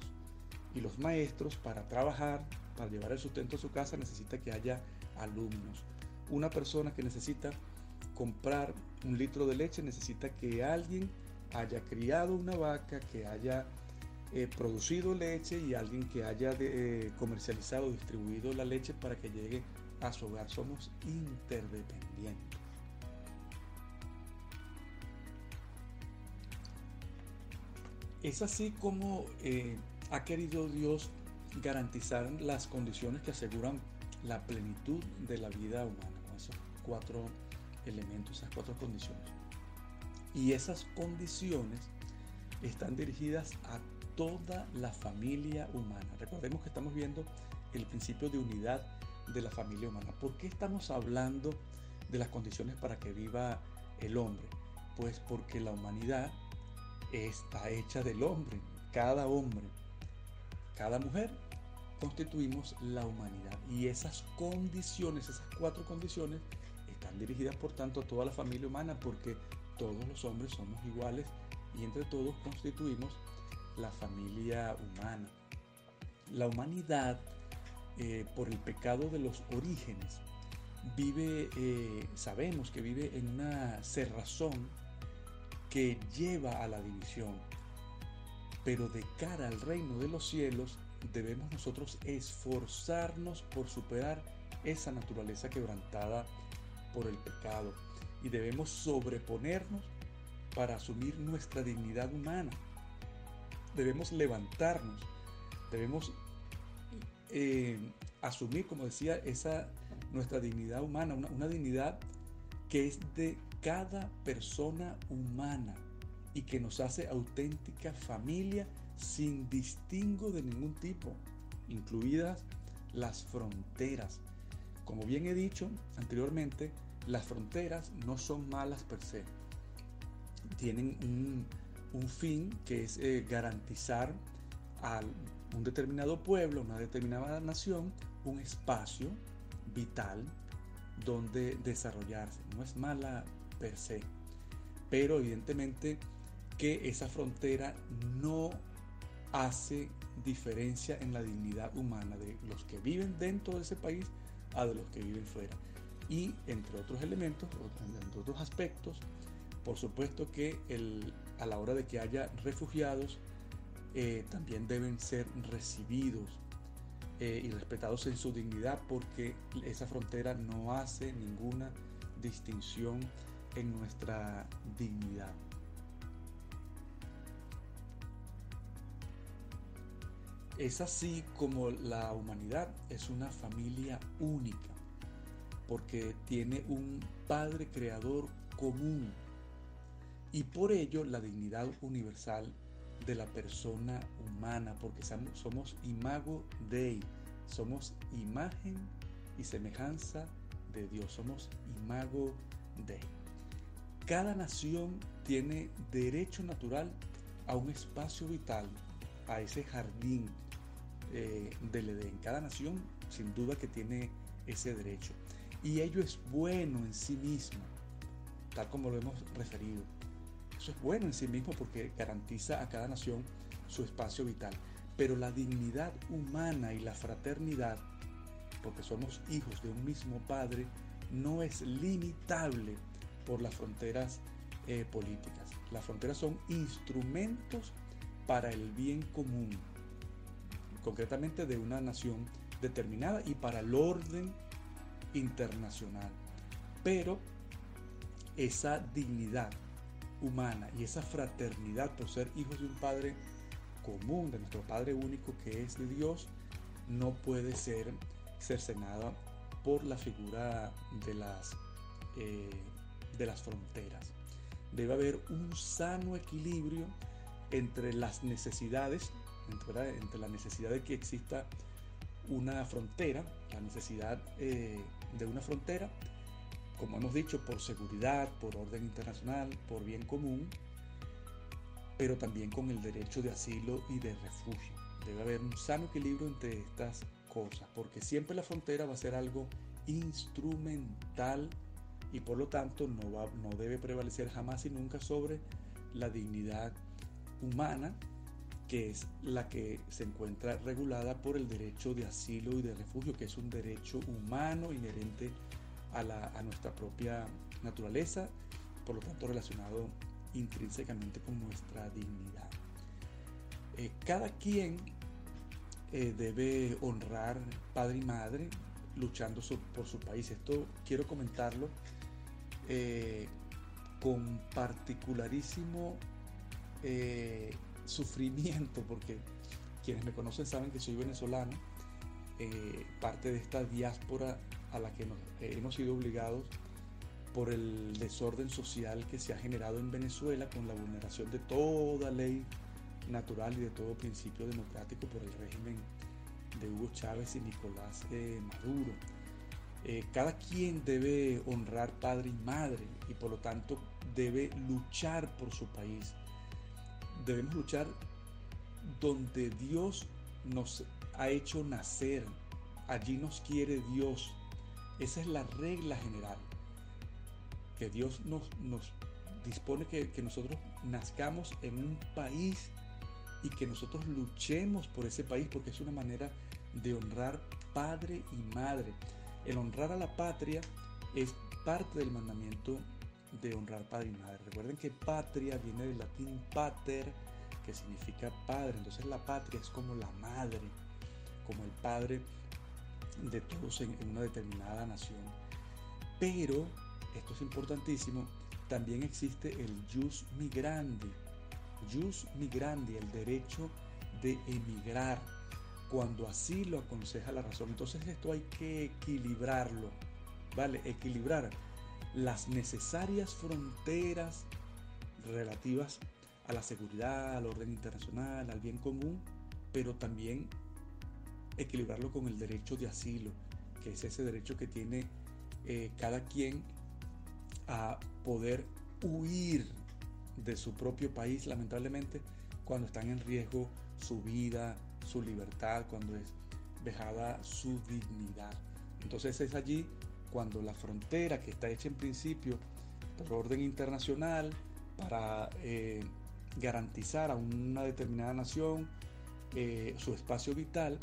y los maestros para trabajar, para llevar el sustento a su casa necesita que haya alumnos. Una persona que necesita comprar un litro de leche necesita que alguien haya criado una vaca, que haya eh, producido leche y alguien que haya eh, comercializado, distribuido la leche para que llegue a su hogar. Somos interdependientes. Es así como eh, ha querido Dios garantizar las condiciones que aseguran la plenitud de la vida humana, cuatro elementos, esas cuatro condiciones. Y esas condiciones están dirigidas a toda la familia humana. Recordemos que estamos viendo el principio de unidad de la familia humana. ¿Por qué estamos hablando de las condiciones para que viva el hombre? Pues porque la humanidad está hecha del hombre, cada hombre, cada mujer constituimos la humanidad y esas condiciones, esas cuatro condiciones están dirigidas por tanto a toda la familia humana porque todos los hombres somos iguales y entre todos constituimos la familia humana. La humanidad, eh, por el pecado de los orígenes, vive, eh, sabemos que vive en una cerrazón que lleva a la división. Pero de cara al reino de los cielos, debemos nosotros esforzarnos por superar esa naturaleza quebrantada por el pecado. Y debemos sobreponernos para asumir nuestra dignidad humana. Debemos levantarnos, debemos eh, asumir, como decía, esa nuestra dignidad humana, una, dignidad que es de cada persona humana y que nos hace auténtica familia sin distingo de ningún tipo, incluidas las fronteras. Como bien he dicho anteriormente, las fronteras no son malas per se. Tienen un, fin que es eh, garantizar a un determinado pueblo, una determinada nación, un espacio vital donde desarrollarse. No es mala per se, pero evidentemente que esa frontera no hace diferencia en la dignidad humana de los que viven dentro de ese país a de los que viven fuera. Y entre otros elementos, entre otros aspectos, por supuesto que el, a la hora de que haya refugiados, eh, también deben ser recibidos eh, y respetados en su dignidad porque esa frontera no hace ninguna distinción en nuestra dignidad. Es así como la humanidad es una familia única, porque tiene un Padre Creador común y por ello la dignidad universal de la persona humana, porque somos imago Dei, somos imagen y semejanza de Dios, somos imago Dei. Cada nación tiene derecho natural a un espacio vital, a ese jardín eh, del Edén. Cada nación sin duda que tiene ese derecho. Y ello es bueno en sí mismo, tal como lo hemos referido. Eso es bueno en sí mismo porque garantiza a cada nación su espacio vital. Pero la dignidad humana y la fraternidad, porque somos hijos de un mismo Padre, no es limitable por las fronteras eh, políticas. Las fronteras son instrumentos para el bien común, concretamente de una nación determinada y para el orden internacional. Pero esa dignidad humana y esa fraternidad por ser hijos de un Padre común, de nuestro Padre único que es de Dios, no puede ser cercenada por la figura de las, eh, de las fronteras. Debe haber un sano equilibrio entre las necesidades entre, la necesidad de que exista una frontera, la necesidad eh, de una frontera, como hemos dicho, por seguridad, por orden internacional, por bien común, pero también con el derecho de asilo y de refugio. Debe haber un sano equilibrio entre estas cosas, porque siempre la frontera va a ser algo instrumental y por lo tanto no, va, no debe prevalecer jamás y nunca sobre la dignidad humana que es la que se encuentra regulada por el derecho de asilo y de refugio, que es un derecho humano inherente a, nuestra propia naturaleza, por lo tanto relacionado intrínsecamente con nuestra dignidad. Eh, cada quien eh, debe honrar padre y madre luchando por su país. Esto quiero comentarlo eh, con particularísimo sufrimiento, porque quienes me conocen saben que soy venezolano, eh, parte de esta diáspora a la que nos, eh, hemos sido obligados por el desorden social que se ha generado en Venezuela con la vulneración de toda ley natural y de todo principio democrático por el régimen de Hugo Chávez y Nicolás eh, Maduro. cada quien debe honrar padre y madre y por lo tanto debe luchar por su país, debemos luchar donde Dios nos ha hecho nacer. Allí nos quiere Dios. Esa es la regla general. Que Dios nos, nos dispone que, que nosotros nazcamos en un país y que nosotros luchemos por ese país porque es una manera de honrar padre y madre. El honrar a la patria es parte del mandamiento de honrar padre y madre. Recuerden que patria viene del latín pater, que significa padre. Entonces la patria es como la madre, como el padre de todos en, una determinada nación. Pero, esto es importantísimo, también existe el jus migrandi. Jus migrandi, el derecho de emigrar, cuando así lo aconseja la razón. Entonces esto hay que equilibrarlo, ¿vale? Equilibrar las necesarias fronteras relativas a la seguridad, al orden internacional, al bien común, pero también equilibrarlo con el derecho de asilo, que es ese derecho que tiene eh, cada quien a poder huir de su propio país, lamentablemente, cuando están en riesgo su vida, su libertad, cuando es dejada su dignidad. Entonces es allí cuando la frontera que está hecha en principio por orden internacional para eh, garantizar a una determinada nación eh, su espacio vital,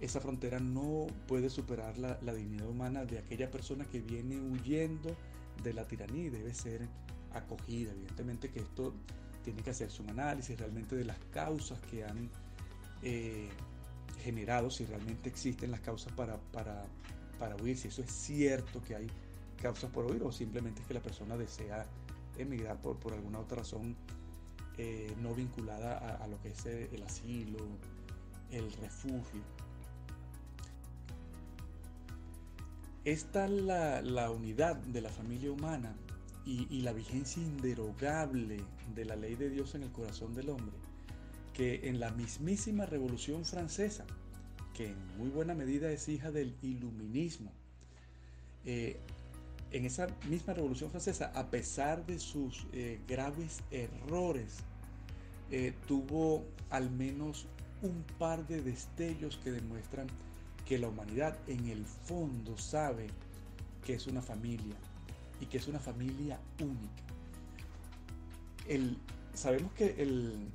esa frontera no puede superar la, dignidad humana de aquella persona que viene huyendo de la tiranía y debe ser acogida. Evidentemente que esto tiene que hacerse un análisis realmente de las causas que han eh, generado, si realmente existen las causas para, para, para huir, si eso es cierto que hay causas por huir o simplemente es que la persona desea emigrar por, por alguna otra razón eh, no vinculada a, lo que es el asilo, el refugio. Esta la, la unidad de la familia humana y, la vigencia inderogable de la ley de Dios en el corazón del hombre, que en la mismísima Revolución Francesa, que en muy buena medida es hija del iluminismo, eh, en esa misma Revolución Francesa, a pesar de sus eh, graves errores, eh, tuvo al menos un par de destellos que demuestran que la humanidad en el fondo sabe que es una familia, y que es una familia única. El, sabemos que el,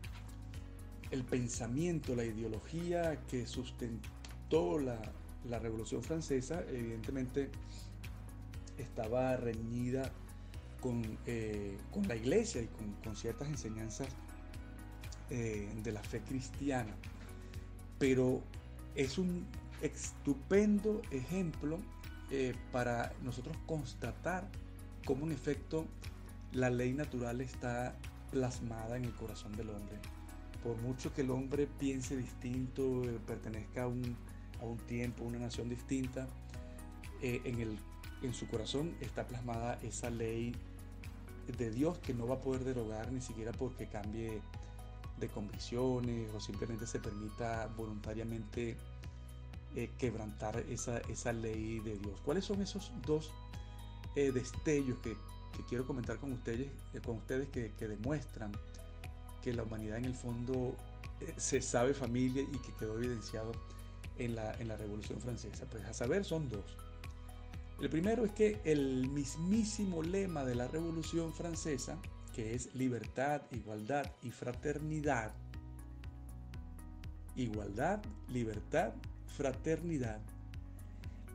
el pensamiento, la ideología que sustentó la, la Revolución Francesa, evidentemente estaba reñida con, eh, con la iglesia y con, con ciertas enseñanzas eh, de la fe cristiana. Pero es un estupendo ejemplo eh, para nosotros constatar cómo en efecto la ley natural está plasmada en el corazón del hombre. Por mucho que el hombre piense distinto, eh, pertenezca a un, a un, tiempo, a una nación distinta, eh, en, el, en su corazón está plasmada esa ley de Dios que no va a poder derogar ni siquiera porque cambie de convicciones o simplemente se permita voluntariamente eh, quebrantar esa, esa ley de Dios. ¿Cuáles son esos dos destellos que, quiero comentar con ustedes, con ustedes que, demuestran que la humanidad en el fondo eh, se sabe familia y que quedó evidenciado en la, en la Revolución Francesa. Pues a saber son dos. El primero es que el mismísimo lema de la Revolución Francesa, que es libertad, igualdad y fraternidad, igualdad, libertad, fraternidad,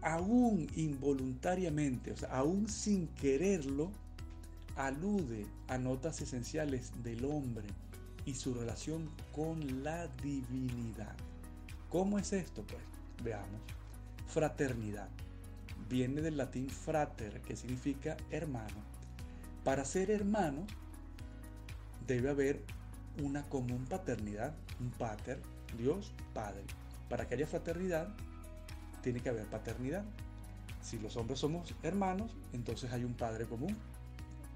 aún involuntariamente, o sea, aún sin quererlo, alude a notas esenciales del hombre y su relación con la divinidad. ¿Cómo es esto? Pues veamos. Fraternidad. Viene del latín frater, que significa hermano. Para ser hermano debe haber una común paternidad, un pater, Dios Padre. Para que haya fraternidad tiene que haber paternidad. Si los hombres somos hermanos, entonces hay un padre común.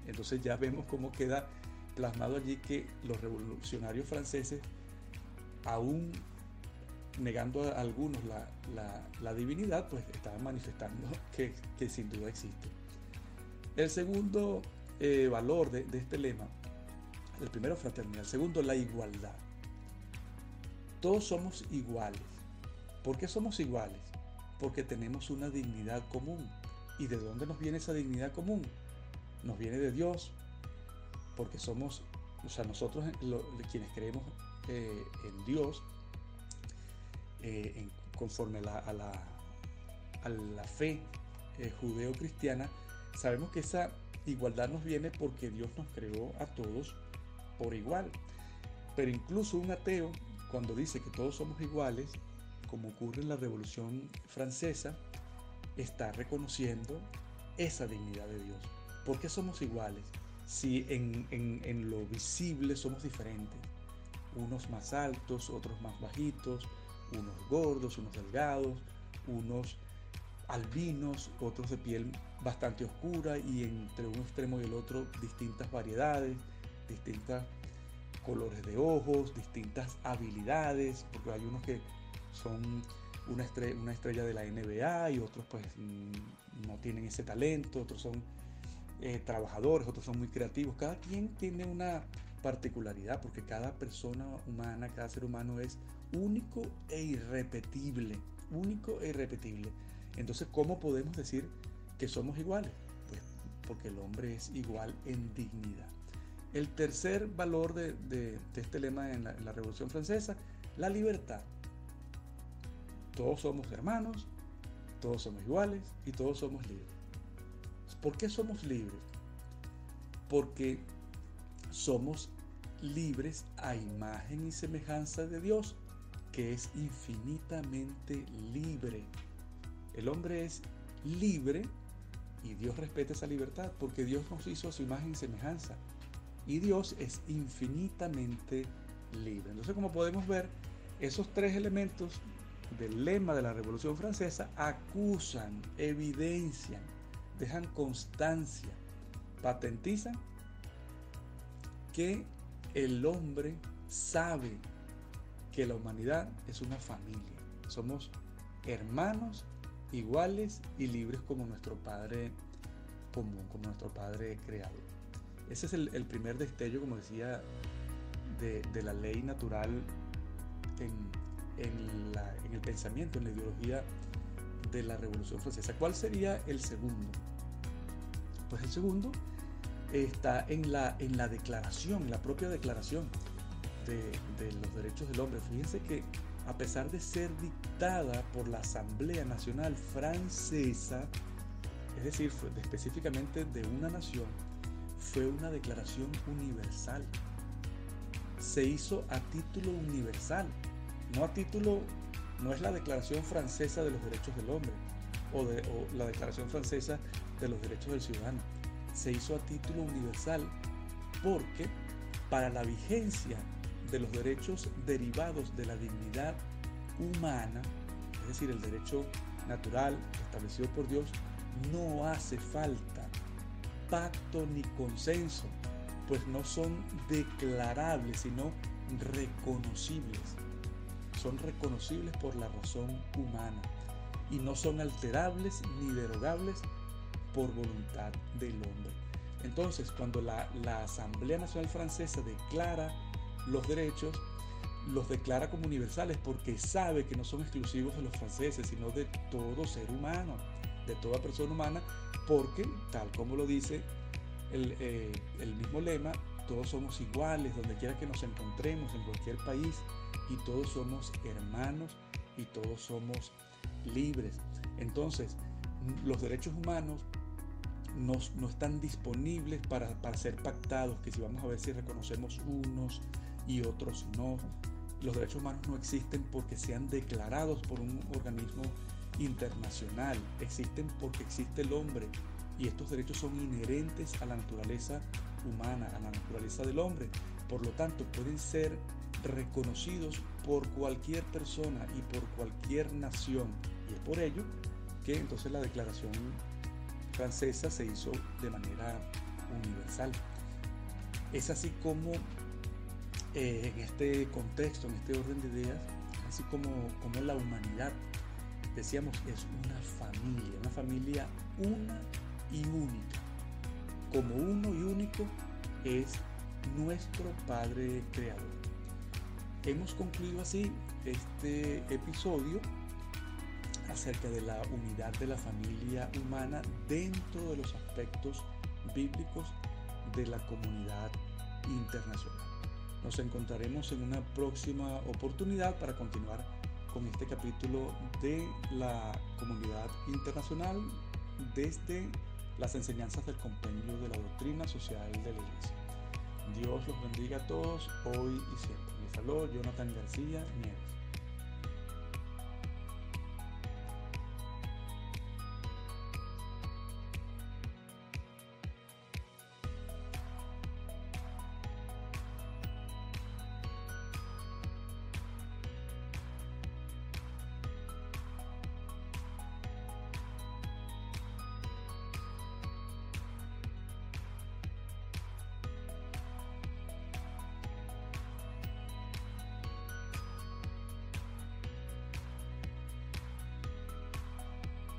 Entonces ya vemos cómo queda plasmado allí que los revolucionarios franceses, aún negando a algunos la, divinidad, pues estaban manifestando que, sin duda existe. El segundo eh, valor de, de este lema, el primero fraternidad, el segundo la igualdad. Todos somos iguales. ¿Por qué somos iguales? porque tenemos una dignidad común. ¿Y de dónde nos viene esa dignidad común? Nos viene de Dios, porque somos, o sea, nosotros quienes creemos eh, en Dios, eh, conforme a la, a la, fe eh, judeo-cristiana, sabemos que esa igualdad nos viene porque Dios nos creó a todos por igual. Pero incluso un ateo, cuando dice que todos somos iguales, como ocurre en la Revolución Francesa, está reconociendo esa dignidad de Dios. ¿Por qué somos iguales? Si en, lo visible somos diferentes. Unos más altos, otros más bajitos, unos gordos, unos delgados, unos albinos, otros de piel bastante oscura y entre un extremo y el otro distintas variedades, distintos colores de ojos, distintas habilidades, porque hay unos que son una estrella, una estrella de la NBA y otros pues mm, no tienen ese talento, otros son eh, trabajadores, otros son muy creativos. Cada quien tiene una particularidad porque cada persona humana, cada ser humano es único e irrepetible, único e irrepetible. Entonces, ¿cómo podemos decir que somos iguales? Pues porque el hombre es igual en dignidad. El tercer valor de, este lema en la Revolución Francesa, la libertad. Todos somos hermanos, todos somos iguales y todos somos libres. ¿Por qué somos libres? Porque somos libres a imagen y semejanza de Dios, que es infinitamente libre. El hombre es libre y Dios respeta esa libertad porque Dios nos hizo a su imagen y semejanza. Y Dios es infinitamente libre. Entonces, como podemos ver, esos tres elementos del lema de la Revolución Francesa acusan, evidencian, dejan constancia, patentizan que el hombre sabe que la humanidad es una familia. Somos hermanos iguales y libres como nuestro Padre común, como nuestro Padre creador. Ese es el, primer destello, como decía, de, de la ley natural en, en, el pensamiento, en la ideología de la Revolución Francesa. ¿Cuál sería el segundo? Pues el segundo está en la, en la declaración, la propia declaración de, los derechos del hombre. Fíjense que a pesar de ser dictada por la Asamblea Nacional Francesa, es decir, específicamente de una nación, fue una declaración universal. Se hizo a título universal no a título, no es la Declaración Francesa de los Derechos del Hombre o, de, la Declaración Francesa de los Derechos del Ciudadano. Se hizo a título universal porque para la vigencia de los derechos derivados de la dignidad humana, es decir, el derecho natural establecido por Dios, no hace falta pacto ni consenso, pues no son declarables, sino reconocibles son reconocibles por la razón humana y no son alterables ni derogables por voluntad del hombre. Entonces, cuando la, Asamblea Nacional Francesa declara los derechos, los declara como universales porque sabe que no son exclusivos de los franceses, sino de todo ser humano, de toda persona humana, porque, tal como lo dice el, eh, el mismo lema, todos somos iguales, donde quiera que nos encontremos, en cualquier país, y todos somos hermanos y todos somos libres. Entonces, los derechos humanos no, están disponibles para, para, ser pactados, que si vamos a ver si reconocemos unos y otros no. Los derechos humanos no existen porque sean declarados por un organismo internacional, existen porque existe el hombre y estos derechos son inherentes a la naturaleza humana, a la naturaleza del hombre. Por lo tanto, pueden ser reconocidos por cualquier persona y por cualquier nación. Y es por ello que entonces la declaración francesa se hizo de manera universal. Es así como eh, en este contexto, en este orden de ideas, así como, como la humanidad, decíamos, es una familia, una familia una y única. Como uno y único es nuestro Padre Creador. Hemos concluido así este episodio acerca de la unidad de la familia humana dentro de los aspectos bíblicos de la comunidad internacional. Nos encontraremos en una próxima oportunidad para continuar con este capítulo de la comunidad internacional desde las enseñanzas del compendio de la doctrina social de la Iglesia. Dios los bendiga a todos hoy y siempre. Les habló Jonathan García Nieves.